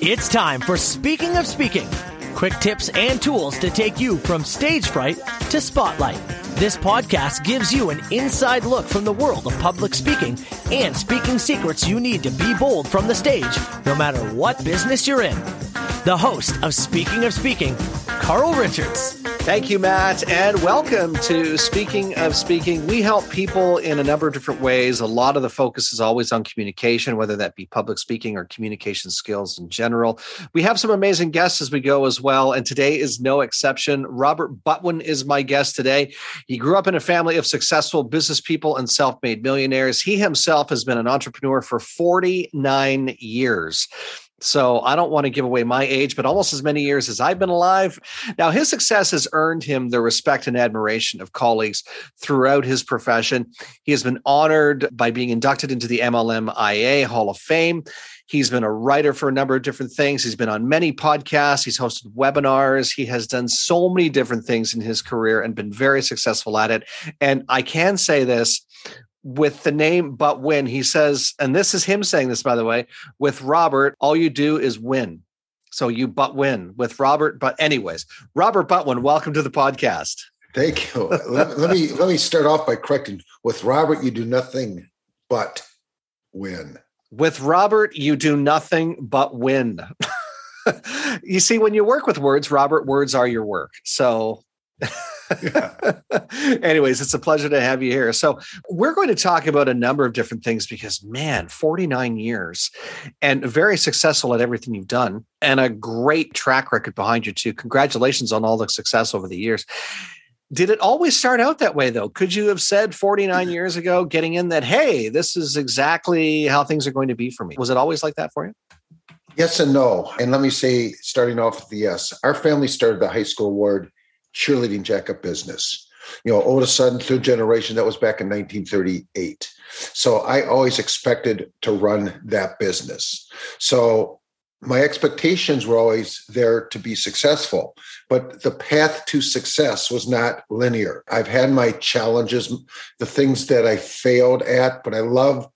It's time for Speaking of Speaking quick tips and tools to take you from stage fright to spotlight. This podcast gives you an inside look from the world of public speaking and speaking secrets you need to be bold from the stage, no matter what business you're in. The host of Speaking of Speaking, Carl Richards. Thank you, Matt, and welcome to Speaking of Speaking. We help people in a number of different ways. A lot of the focus is always on communication, whether that be public speaking or communication skills in general. We have some amazing guests as we go as well, and today is no exception. Robert Butwin is my guest today. He grew up in a family of successful business people and self made millionaires. He himself has been an entrepreneur for 49 years. So I don't want to give away my age, but almost as many years as I've been alive. Now, his success has earned him the respect and admiration of colleagues throughout his profession. He has been honored by being inducted into the MLMIA Hall of Fame. He's been a writer for a number of different things. He's been on many podcasts. He's hosted webinars. He has done so many different things in his career and been very successful at it. And I can say this with the name but win he says and this is him saying this by the way with robert all you do is win. So you but win with robert but anyways robert butwin welcome to the podcast. Thank you. Let, let, me let me start off by correcting. With robert you do nothing but win. With robert you do nothing but win. You see when you work with words robert words are your work. So Anyways, it's a pleasure to have you here. So, we're going to talk about a number of different things because, man, 49 years and very successful at everything you've done and a great track record behind you, too. Congratulations on all the success over the years. Did it always start out that way, though? Could you have said 49 years ago, getting in that, hey, this is exactly how things are going to be for me? Was it always like that for you? Yes and no. And let me say, starting off with the yes, our family started the high school award cheerleading jacket business. You know, all of a sudden, third generation, that was back in 1938. So I always expected to run that business. So my expectations were always there to be successful, but the path to success was not linear. I've had my challenges, the things that I failed at, but I love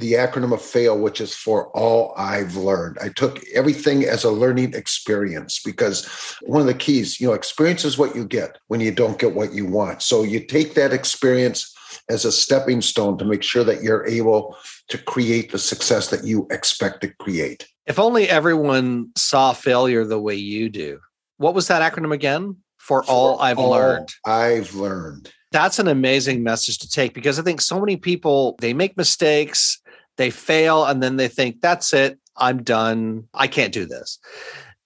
the acronym of FAIL, which is for all I've learned. I took everything as a learning experience because one of the keys, you know, experience is what you get when you don't get what you want. So you take that experience as a stepping stone to make sure that you're able to create the success that you expect to create. If only everyone saw failure the way you do. What was that acronym again? For, for all I've all learned. I've learned. That's an amazing message to take because I think so many people they make mistakes, they fail, and then they think, that's it, I'm done, I can't do this.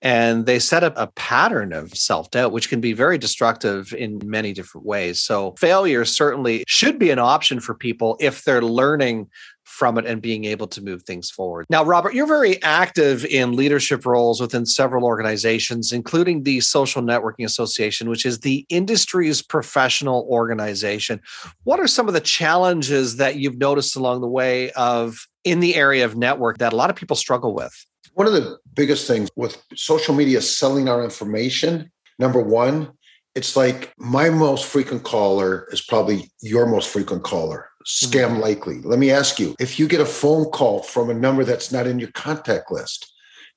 And they set up a pattern of self doubt, which can be very destructive in many different ways. So, failure certainly should be an option for people if they're learning from it and being able to move things forward. Now, Robert, you're very active in leadership roles within several organizations, including the Social Networking Association, which is the industry's professional organization. What are some of the challenges that you've noticed along the way of in the area of network that a lot of people struggle with? One of the biggest things with social media selling our information, number one, it's like my most frequent caller is probably your most frequent caller scam mm-hmm. likely. Let me ask you if you get a phone call from a number that's not in your contact list,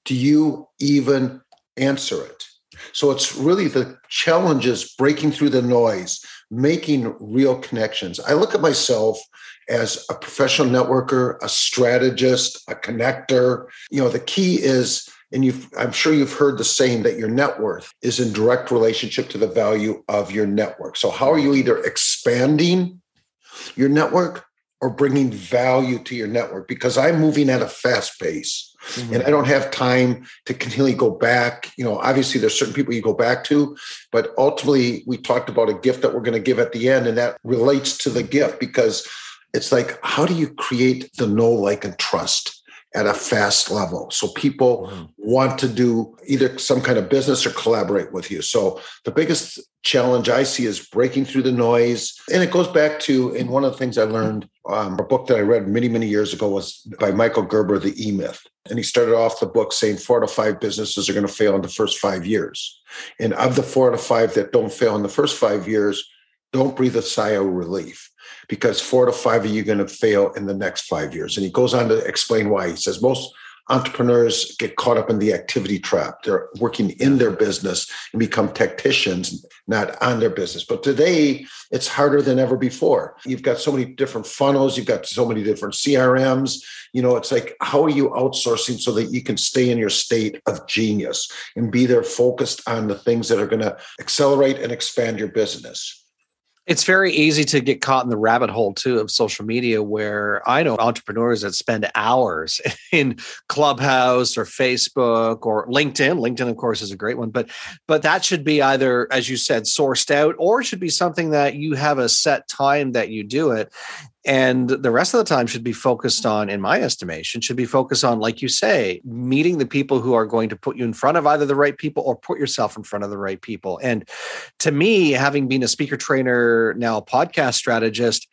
do you even answer it? So it's really the challenges breaking through the noise, making real connections. I look at myself as a professional networker, a strategist, a connector. You know, the key is and you've i'm sure you've heard the saying that your net worth is in direct relationship to the value of your network so how are you either expanding your network or bringing value to your network because I'm moving at a fast pace mm-hmm. and I don't have time to continually go back. You know, obviously there's certain people you go back to, but ultimately we talked about a gift that we're going to give at the end and that relates to the gift because it's like how do you create the know like and trust at a fast level. So people mm-hmm. want to do either some kind of business or collaborate with you. So the biggest challenge I see is breaking through the noise. And it goes back to, in one of the things I learned, um, a book that I read many, many years ago was by Michael Gerber, The E Myth. And he started off the book saying four to five businesses are going to fail in the first five years. And of the four to five that don't fail in the first five years, don't breathe a sigh of relief because four to five of you are going to fail in the next five years. And he goes on to explain why. He says most entrepreneurs get caught up in the activity trap. They're working in their business and become tacticians, not on their business. But today, it's harder than ever before. You've got so many different funnels, you've got so many different CRMs. You know, it's like, how are you outsourcing so that you can stay in your state of genius and be there focused on the things that are going to accelerate and expand your business? It's very easy to get caught in the rabbit hole too of social media where I know entrepreneurs that spend hours in Clubhouse or Facebook or LinkedIn. LinkedIn of course is a great one, but but that should be either as you said sourced out or should be something that you have a set time that you do it and the rest of the time should be focused mm-hmm. on in my estimation should be focused on like you say meeting the people who are going to put you in front of either the right people or put yourself in front of the right people and to me having been a speaker trainer now a podcast strategist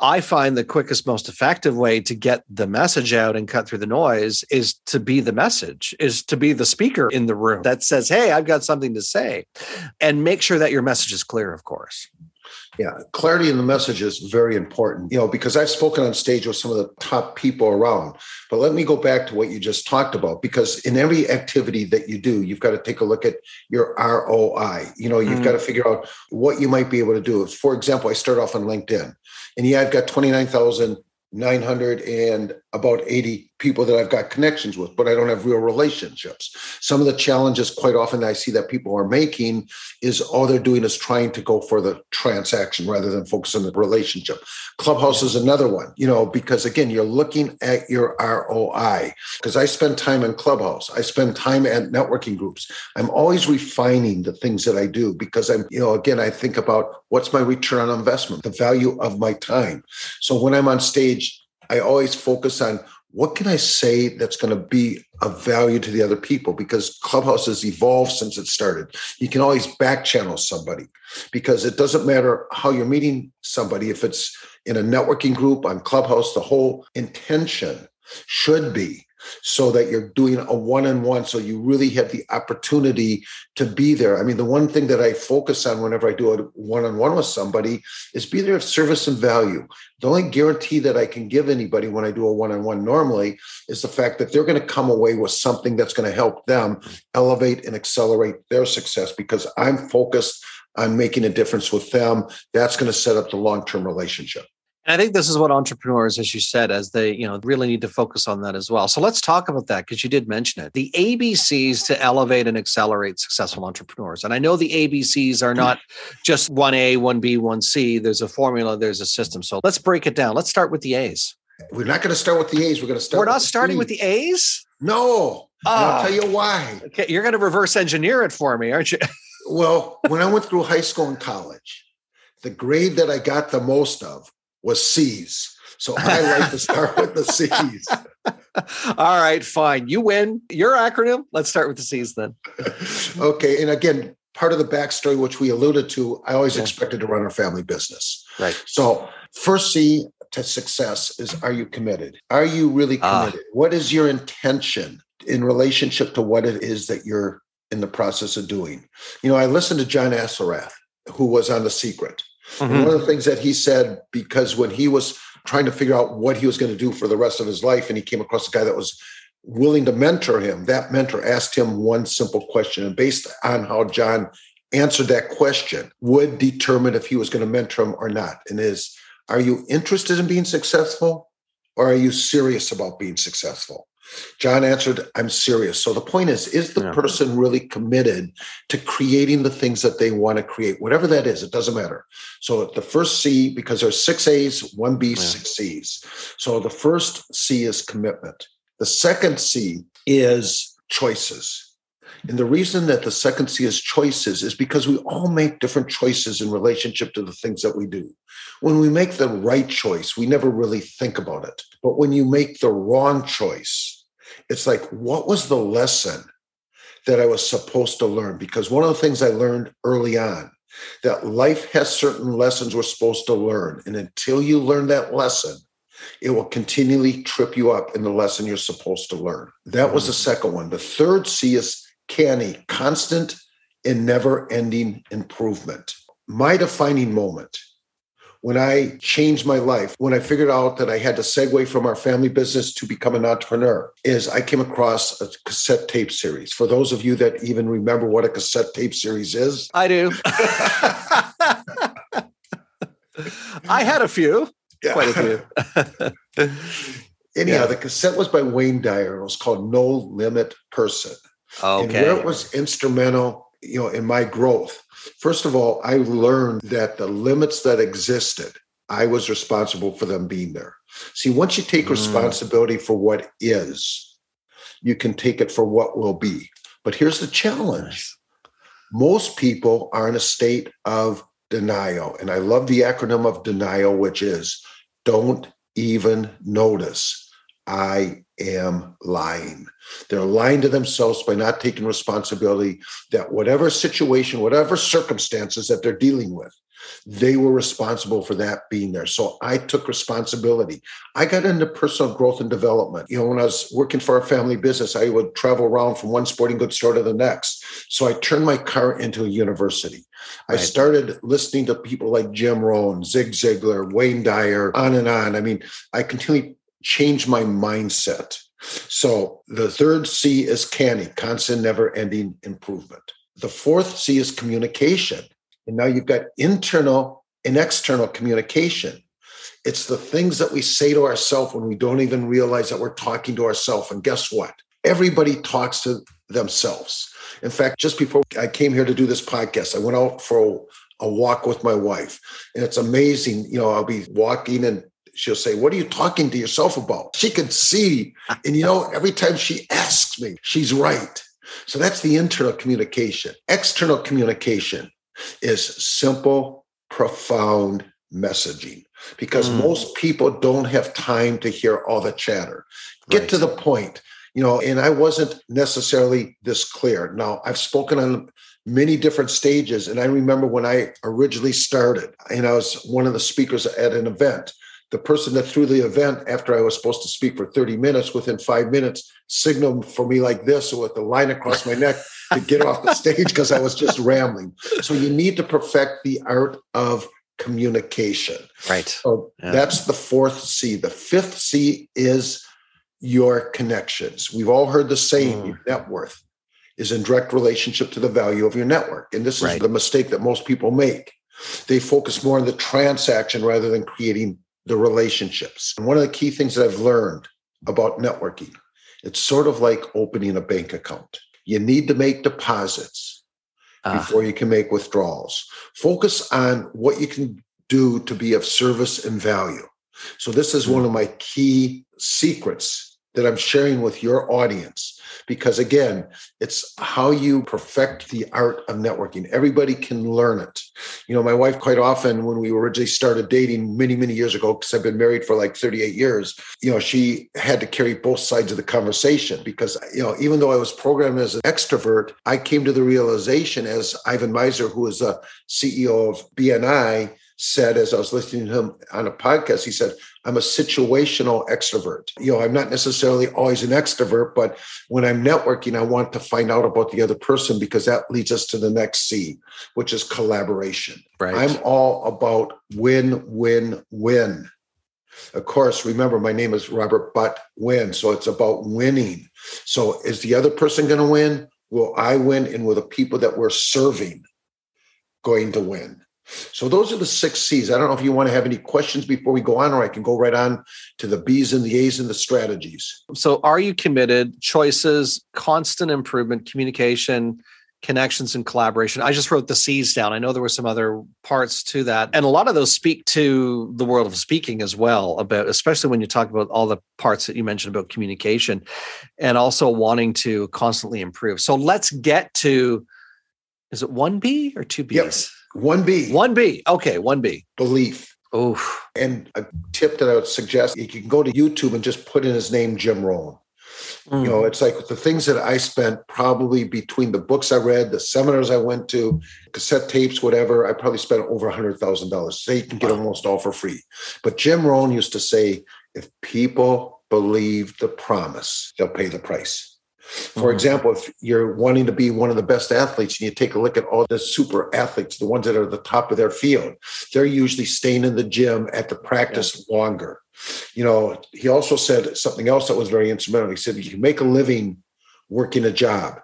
I find the quickest, most effective way to get the message out and cut through the noise is to be the message, is to be the speaker in the room that says, Hey, I've got something to say. And make sure that your message is clear, of course. Yeah, clarity in the message is very important, you know, because I've spoken on stage with some of the top people around. But let me go back to what you just talked about, because in every activity that you do, you've got to take a look at your ROI. You know, you've mm. got to figure out what you might be able to do. For example, I start off on LinkedIn, and yeah, I've got 29,000 900 and about 80 people that I've got connections with, but I don't have real relationships. Some of the challenges, quite often, I see that people are making is all they're doing is trying to go for the transaction rather than focus on the relationship. Clubhouse is another one, you know, because again, you're looking at your ROI. Because I spend time in Clubhouse, I spend time at networking groups. I'm always refining the things that I do because I'm, you know, again, I think about what's my return on investment, the value of my time. So when I'm on stage, I always focus on what can I say that's going to be of value to the other people? Because Clubhouse has evolved since it started. You can always back channel somebody because it doesn't matter how you're meeting somebody. If it's in a networking group on Clubhouse, the whole intention should be so that you're doing a one-on-one so you really have the opportunity to be there. I mean the one thing that i focus on whenever i do a one-on-one with somebody is be there of service and value. The only guarantee that i can give anybody when i do a one-on-one normally is the fact that they're going to come away with something that's going to help them elevate and accelerate their success because i'm focused on making a difference with them. That's going to set up the long-term relationship. and I think this is what entrepreneurs, as you said, as they, you know, really need to focus on that as well. So let's talk about that because you did mention it. The ABCs to elevate and accelerate successful entrepreneurs. And I know the ABCs are not just 1A, 1B, 1C. There's a formula, there's a system. So let's break it down. Let's start with the A's. We're not going to start with the A's. We're going to start. We're not starting with the A's? No. I'll tell you ah. why. Okay, you're going to reverse engineer it for me, aren't you? well, when I went through high school and college, the grade that I got the most of was C's. So I like to start with the C's. All right, fine. You win your acronym. Let's start with the C's then. okay. And again, part of the backstory, which we alluded to, I always yeah. expected to run a family business. Right. So, first C to success is are you committed? Are you really ah. committed? Uh, what is your intention in relationship to what it is that you're in the process of doing? You know, I listened to John Assaraf, who was on The Secret. Mm-hmm. One of the things that he said, because when he was trying to figure out what he was going to do for the rest of his life, and he came across a guy that was willing to mentor him, that mentor asked him one simple question. And based on how John answered that question, would determine if he was going to mentor him or not. And is, are you interested in being successful or are you serious about being successful? John answered, I'm serious. So the point is, is the yeah. person really committed to creating the things that they want to create, whatever that is? It doesn't matter. So the first C, because there's six A's, one B, yeah. six C's. So the first C is commitment. The second C is choices. And the reason that the second C is choices is because we all make different choices in relationship to the things that we do. When we make the right choice, we never really think about it. But when you make the wrong choice, it's like, what was the lesson that I was supposed to learn? Because one of the things I learned early on that life has certain lessons we're supposed to learn. And until you learn that lesson, it will continually trip you up in the lesson you're supposed to learn. That was the mm. second one. The third C is CANI, constant and never ending improvement. My defining moment when I changed my life, when I figured out that I had to segue from our family business to become an entrepreneur, is I came across a cassette tape series. For those of you that even remember what a cassette tape series is, I do. I had a few, Yeah. quite a few. anyhow, Yeah. the cassette was by Wayne Dyer. It was called No Limit Person. And where okay. it was instrumental, you know, in my growth. First of all, I learned that the limits that existed, I was responsible for them being there. See, once you take Mm. responsibility for what is, you can take it for what will be. But here's the challenge. Most people are in a state of denial. And I love the acronym of denial, which is don't even notice. I am lying. They're lying to themselves by not taking responsibility that whatever situation, whatever circumstances that they're dealing with, they were responsible for that being there. So I took responsibility. I got into personal growth and development. You know, when I was working for a family business, I would travel around from one sporting goods store to the next. So I turned my car into a university. I started listening to people like Jim Rohn, Zig Ziglar, Wayne Dyer, on and on. I mean, I continually changed my mindset. So the third C is CANI, constant, never ending improvement. The fourth C is communication. And now you've got internal and external communication. It's the things that we say to ourselves when we don't even realize that we're talking to ourselves. And guess what? Everybody talks to themselves. In fact, just before I came here to do this podcast, I went out for a walk with my wife. And it's amazing. You know, I'll be walking and she'll say, What are you talking to yourself about? She can see. And, you know, every time she asks me, she's right. So that's the internal communication. External communication is simple, profound messaging because Mm. most people don't have time to hear all the chatter. Get Right. to the point, you know, and I wasn't necessarily this clear. Now, I've spoken on many different stages, and I remember when I originally started, and I was one of the speakers at an event. The person that threw the event after I was supposed to speak for 30 minutes, within five minutes, signaled for me like this or with the line across my neck to get off the stage because I was just rambling. So you need to perfect the art of communication. Right. So Yeah. that's the fourth C. The fifth C is your connections. We've all heard the saying, Mm. your net worth is in direct relationship to the value of your network. And this is Right. the mistake that most people make. They focus more on the transaction rather than creating the relationships. And one of the key things that I've learned about networking, it's sort of like opening a bank account. You need to make deposits Ah, before you can make withdrawals. Focus on what you can do to be of service and value. So, this is one of my key secrets that I'm sharing with your audience because, again, it's how you perfect the art of networking. Everybody can learn it. You know, my wife, quite often, when we originally started dating many, many years ago, because I've been married for like 38 years, you know, she had to carry both sides of the conversation because, you know, even though I was programmed as an extrovert, I came to the realization as Ivan Misner, who is the CEO of BNI, said as I was listening to him on a podcast, he said, I'm a situational extrovert. You know, I'm not necessarily always an extrovert, but when I'm networking, I want to find out about the other person because that leads us to the next C, which is collaboration. right. I'm all about win, win, win. Of course, remember my name is Robert Butt Win, so it's about winning. So is the other person going to win? Will I win? And will the people that we're serving going to win? So those are the six C's. I don't know if you want to have any questions before we go on, or I can go right on to the B's and the A's and the strategies. So are you committed? Choices, constant improvement, communication, connections, and collaboration. I just wrote the C's down. I know there were some other parts to that. And a lot of those speak to the world of speaking as well, about especially when you talk about all the parts that you mentioned about communication and also wanting to constantly improve. So let's get to is it one B or two B's? Yep 1B. 1B. Okay, 1B. Belief. Oof. And a tip that I would suggest you can go to YouTube and just put in his name, Jim Rohn. Mm. You know, mm. it's like the things that I spent probably between the books I read, the seminars I went to, cassette tapes, whatever, I probably spent over $100,000. So you can get wow. almost all for free. But Jim Rohn used to say, if people believe the promise, they'll pay the price. For mm-hmm. example, if you're wanting to be one of the best athletes and you take a look at all the super athletes, the ones that are at the top of their field, they're usually staying in the gym at the practice yeah. longer. You know, he also said something else that was very instrumental. He said, You can make a living working a job,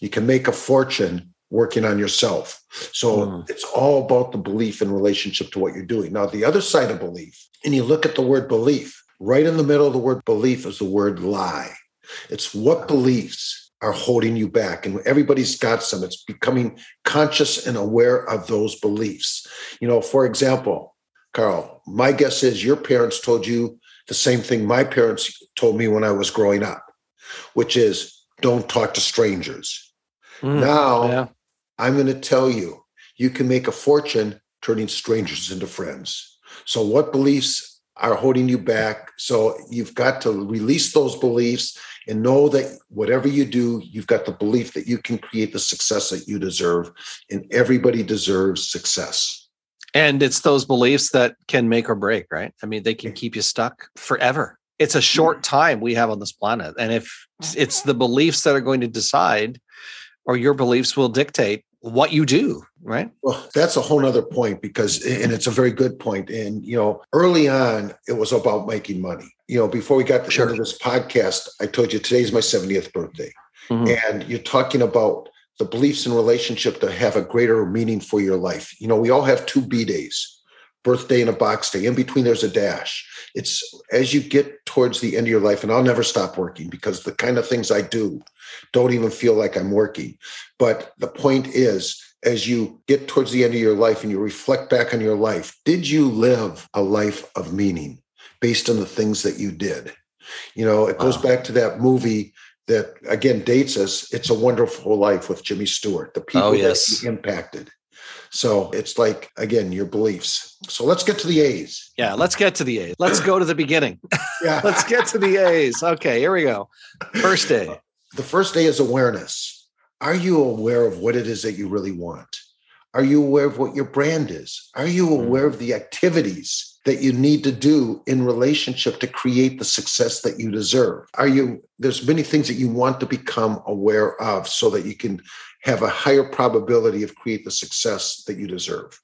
you can make a fortune working on yourself. So mm. it's all about the belief in relationship to what you're doing. Now, the other side of belief, and you look at the word belief, right in the middle of the word belief is the word lie. It's what beliefs are holding you back. And everybody's got some. It's becoming conscious and aware of those beliefs. You know, for example, Carl, my guess is your parents told you the same thing my parents told me when I was growing up, which is don't talk to strangers. Mm, now, yeah. I'm going to tell you, you can make a fortune turning strangers into friends. So, what beliefs are holding you back? So, you've got to release those beliefs and know that whatever you do, you've got the belief that you can create the success that you deserve, and everybody deserves success. And it's those beliefs that can make or break, right? I mean, they can keep you stuck forever. It's a short mm-hmm. time we have on this planet. And if mm-hmm. it's the beliefs that are going to decide, or your beliefs will dictate what you do, right? Well, that's a whole nother point because, and it's a very good point. And, you know, early on, it was about making money. You know, before we got to sure. this podcast, I told you today's my 70th birthday. Mm-hmm. And you're talking about the beliefs and relationship to have a greater meaning for your life. You know, we all have two B days birthday and a box day. In between, there's a dash. It's as you get towards the end of your life, and I'll never stop working because the kind of things I do don't even feel like I'm working. But the point is, as you get towards the end of your life and you reflect back on your life, did you live a life of meaning based on the things that you did? You know, it goes back to that movie that again dates us. It's a Wonderful Life with Jimmy Stewart. The people oh, yes. that he impacted. So it's like, again, your beliefs. So let's get to the A's. Yeah, let's get to the A's. Let's go to the beginning. Yeah. let's get to the A's. Okay, here we go. First day. The first day is awareness. Are you aware of what it is that you really want? Are you aware of what your brand is? Are you hmm. aware of the activities that you need to do in relationship to create the success that you deserve? Are you there's many things that you want to become aware of so that you can have a higher probability of create the success that you deserve.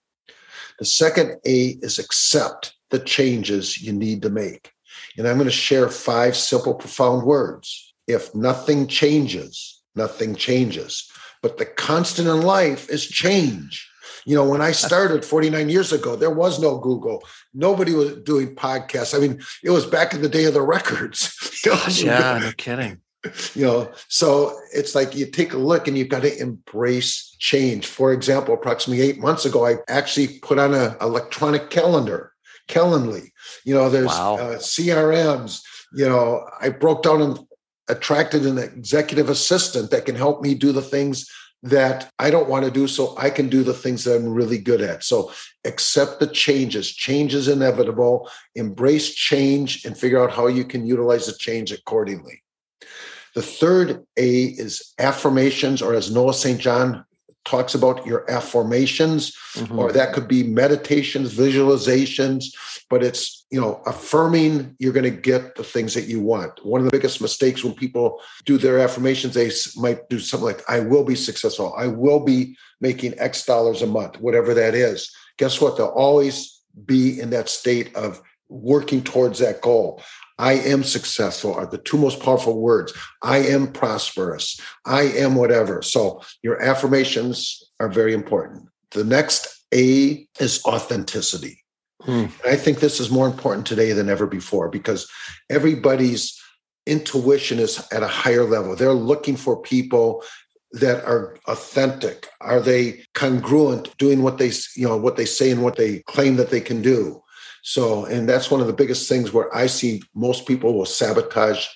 The second A is accept the changes you need to make. And I'm going to share five simple, profound words. If nothing changes, nothing changes. But the constant in life is change. You know, when I started 49 years ago, there was no Google. Nobody was doing podcasts. I mean, it was back in the day of the records. Know? yeah, no kidding you know so it's like you take a look and you've got to embrace change for example approximately eight months ago i actually put on an electronic calendar calendly you know there's wow. uh, crms you know i broke down and attracted an executive assistant that can help me do the things that I don't want to do so I can do the things that I'm really good at. So accept the changes. Change is inevitable. Embrace change and figure out how you can utilize the change accordingly. The third A is affirmations, or as Noah St. John talks about your affirmations, mm-hmm. or that could be meditations, visualizations, but it's, you know, affirming you're going to get the things that you want. One of the biggest mistakes when people do their affirmations, they might do something like, I will be successful. I will be making X dollars a month, whatever that is. Guess what? They'll always be in that state of working towards that goal. I am successful are the two most powerful words. I am prosperous. I am whatever. So your affirmations are very important. The next A is authenticity. Hmm. I think this is more important today than ever before because everybody's intuition is at a higher level. They're looking for people that are authentic. Are they congruent doing what they you know what they say and what they claim that they can do? So, and that's one of the biggest things where I see most people will sabotage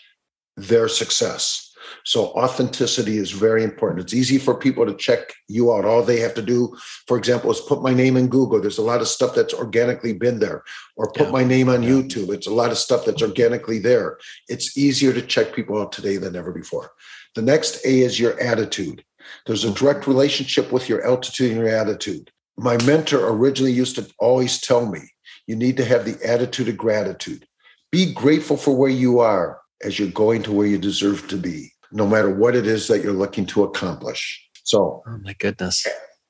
their success. So, authenticity is very important. It's easy for people to check you out. All they have to do, for example, is put my name in Google. There's a lot of stuff that's organically been there, or put yeah. my name on yeah. YouTube. It's a lot of stuff that's organically there. It's easier to check people out today than ever before. The next A is your attitude. There's a mm-hmm. direct relationship with your altitude and your attitude. My mentor originally used to always tell me, you need to have the attitude of gratitude. Be grateful for where you are as you're going to where you deserve to be. no matter what it is that you're looking to accomplish. So, oh my goodness.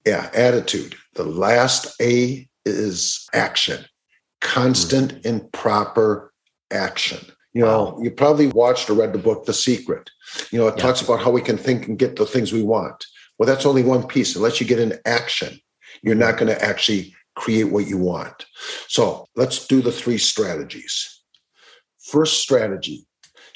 Yeah, attitude. The last A is action, constant mm-hmm. and proper action. You know, you probably watched or read the book The Secret. You know, it yeah. talks about how we can think and get the things we want. Well, that's only one piece. Unless you get into action, you're not going to actually create what you want. So let's do the three strategies. First strategy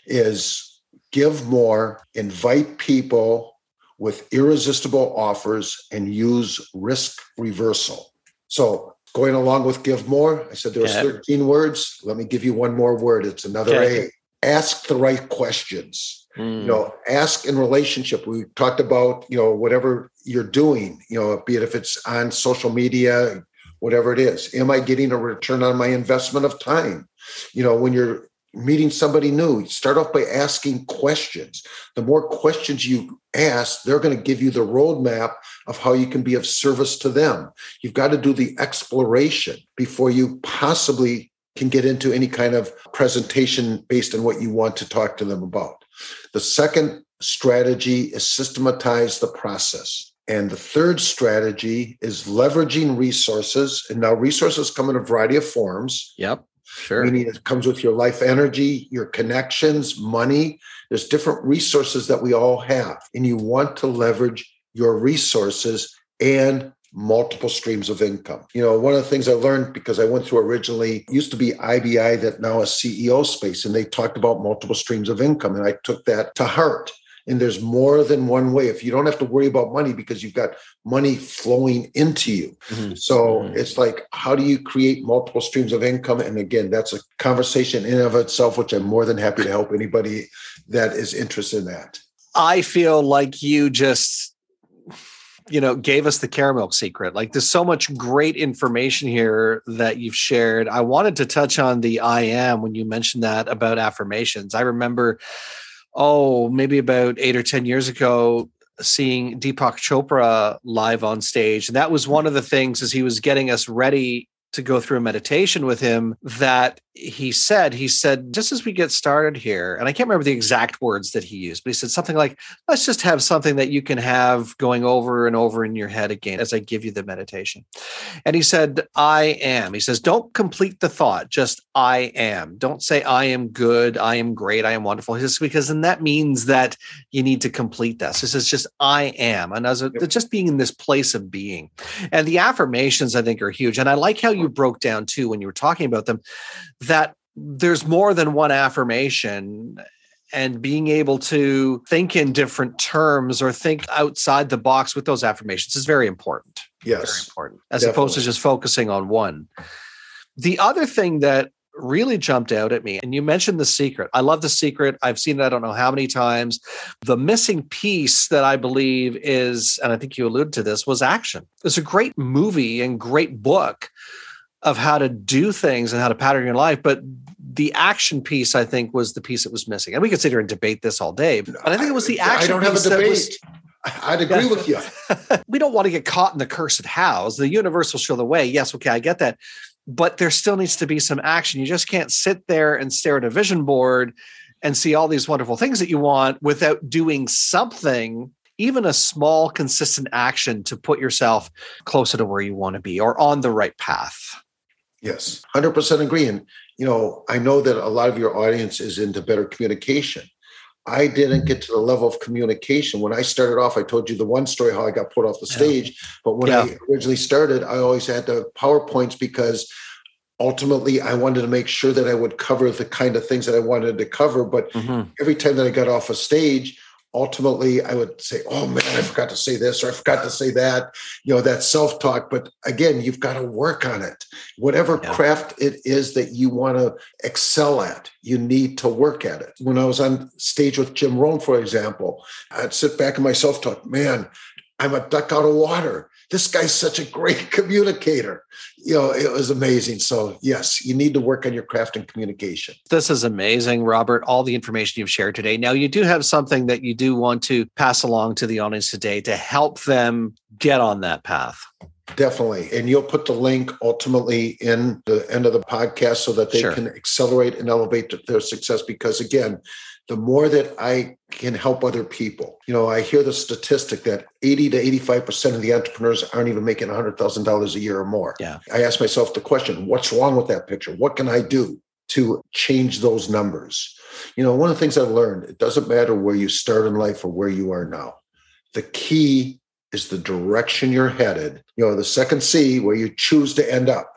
is give more, invite people with irresistible offers, and use risk reversal. So going along with give more, I said there's 13 words. Let me give you one more word. It's another okay. A. Ask the right questions. Mm. You know, ask in relationship. We talked about, you know, whatever you're doing, you know, be it if it's on social media, whatever it is. Am I getting a return on my investment of time? You know, when you're meeting somebody new, start off by asking questions. The more questions you ask, they're going to give you the roadmap of how you can be of service to them. You've got to do the exploration before you possibly can get into any kind of presentation based on what you want to talk to them about. The second strategy is systematize the process. And the third strategy is leveraging resources. And now resources come in a variety of forms. Yep. Sure. Meaning it comes with your life energy, your connections, money. There's different resources that we all have. And you want to leverage your resources and multiple streams of income. You know, one of the things I learned because I went through originally used to be IBI that now is CEO space and they talked about multiple streams of income and I took that to heart and there's more than one way. If you don't have to worry about money because you've got money flowing into you. Mm-hmm. so mm-hmm. it's like how do you create multiple streams of income? And again that's a conversation in of itself which i'm more than happy to help anybody that is interested in that. I feel like you just you know gave us the Caramilk secret. Like there's so much great information here that you've shared. I wanted to touch on the i am when you mentioned that about affirmations. I remember oh, maybe about eight or 10 years ago, seeing Deepak Chopra live on stage. And that was one of the things as he was getting us ready to go through a meditation with him that he said, he said, just as we get started here, and I can't remember the exact words that he used, but he said something like, let's just have something that you can have going over and over in your head again as I give you the meditation. And he said, I am. He says, don't complete the thought, just I am. Don't say, I am good, I am great, I am wonderful. He says, because then that means that you need to complete this. He says, just I am. And as a, just being in this place of being. And the affirmations, I think, are huge. And I like how you broke down too when you were talking about them that there's more than one affirmation and being able to think in different terms or think outside the box with those affirmations is very important. Yes. Very important. As definitely. opposed to just focusing on one. The other thing that really jumped out at me, and you mentioned The Secret. I love The Secret. I've seen it I don't know how many times. The missing piece that I believe is, and I think you alluded to this, was action. It's a great movie and great book of how to do things and how to pattern your life. But the action piece, I think, was the piece that was missing. And we could sit here and debate this all day, but I think it was the action. I don't have a debate. Was, I'd agree with you. we don't want to get caught in the cursed house. The universe will show the way. Yes, okay, I get that. But there still needs to be some action. You just can't sit there and stare at a vision board and see all these wonderful things that you want without doing something even a small consistent action to put yourself closer to where you want to be or on the right path Yes, 100% agree. And, you know, I know that a lot of your audience is into better communication. I didn't get to the level of communication. When I started off, I told you the one story how I got put off the stage. Yeah. But when yeah. I originally started, I always had the PowerPoints because ultimately I wanted to make sure that I would cover the kind of things that I wanted to cover. But mm-hmm. every time that I got off a stage, ultimately I would say, oh man, I forgot to say this or I forgot to say that, you know, that self talk. But again, you've got to work on it. Whatever yeah. craft it is that you want to excel at, you need to work at it. When I was on stage with Jim Rohn, for example, I'd sit back in my self talk, man, I'm a duck out of water this guy's such a great communicator. You know, it was amazing. So, yes, you need to work on your craft and communication. This is amazing, Robert. All the information you've shared today. Now, you do have something that you do want to pass along to the audience today to help them get on that path. Definitely. And you'll put the link ultimately in the end of the podcast so that they sure. can accelerate and elevate their success. Because again, the more that I can help other people. You know, I hear the statistic that 80 to 85% of the entrepreneurs aren't even making $100,000 a year or more. Yeah. I ask myself the question, what's wrong with that picture? What can I do to change those numbers? You know, one of the things I've learned, it doesn't matter where you start in life or where you are now. The key is the direction you're headed. You know, the second C, where you choose to end up.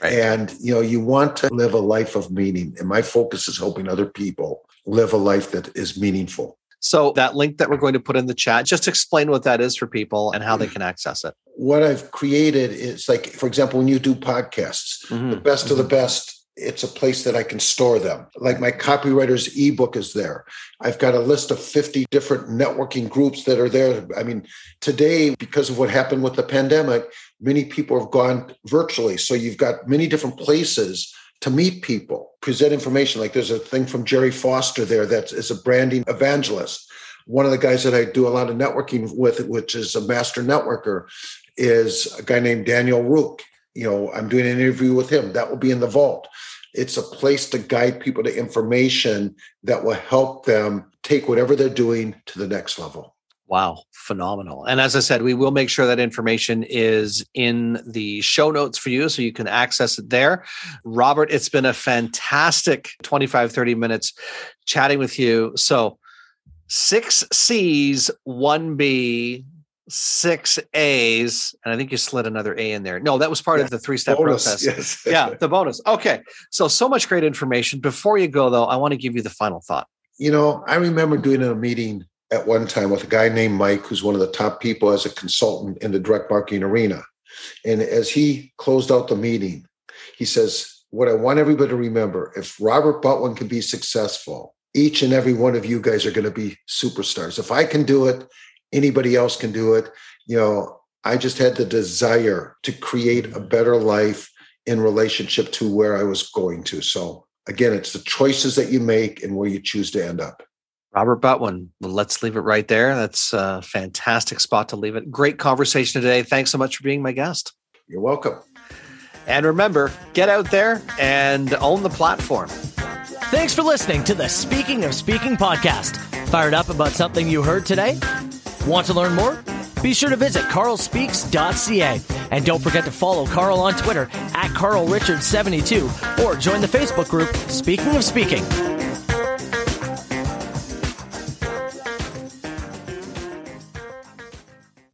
Right. And you know, you want to live a life of meaning. And my focus is helping other people live a life that is meaningful. So that link that we're going to put in the chat, just explain what that is for people and how they can access it. What I've created is like, for example, when you do podcasts, mm-hmm. the best mm-hmm. of the mm-hmm. best it's a place that I can store them. Like my copywriter's ebook is there. I've got a list of 50 different networking groups that are there. I mean, today, because of what happened with the pandemic, many people have gone virtually. So you've got many different places to meet people, present information. Like there's a thing from Jerry Foster there that is a branding evangelist. One of the guys that I do a lot of networking with, which is a master networker, is a guy named Daniel Rook. You know, I'm doing an interview with him. That will be in the vault. It's a place to guide people to information that will help them take whatever they're doing to the next level. Wow, phenomenal. And as I said, we will make sure that information is in the show notes for you so you can access it there. Robert, it's been a fantastic 25, 30 minutes chatting with you. So, six C's, one B, six A's, and I think you slid another A in there. No, that was part yeah. of the three step process. Yes. yeah, the bonus. Okay. So, so much great information. Before you go, though, I want to give you the final thought. You know, I remember doing a meeting at one time with a guy named Mike, who's one of the top people as a consultant in the direct marketing arena. And as he closed out the meeting, he says, What I want everybody to remember if Robert Butwin can be successful, each and every one of you guys are going to be superstars. If I can do it, anybody else can do it. You know, I just had the desire to create a better life in relationship to where I was going to. So, again, it's the choices that you make and where you choose to end up. Robert Butwin. Well, let's leave it right there. That's a fantastic spot to leave it. Great conversation today. Thanks so much for being my guest. You're welcome. And remember, get out there and own the platform. Thanks for listening to the Speaking of Speaking podcast. Fired up about something you heard today? Want to learn more? Be sure to visit carlspeaks.ca. And don't forget to follow Carl on Twitter at carlrichard72 or join the Facebook group Speaking of Speaking.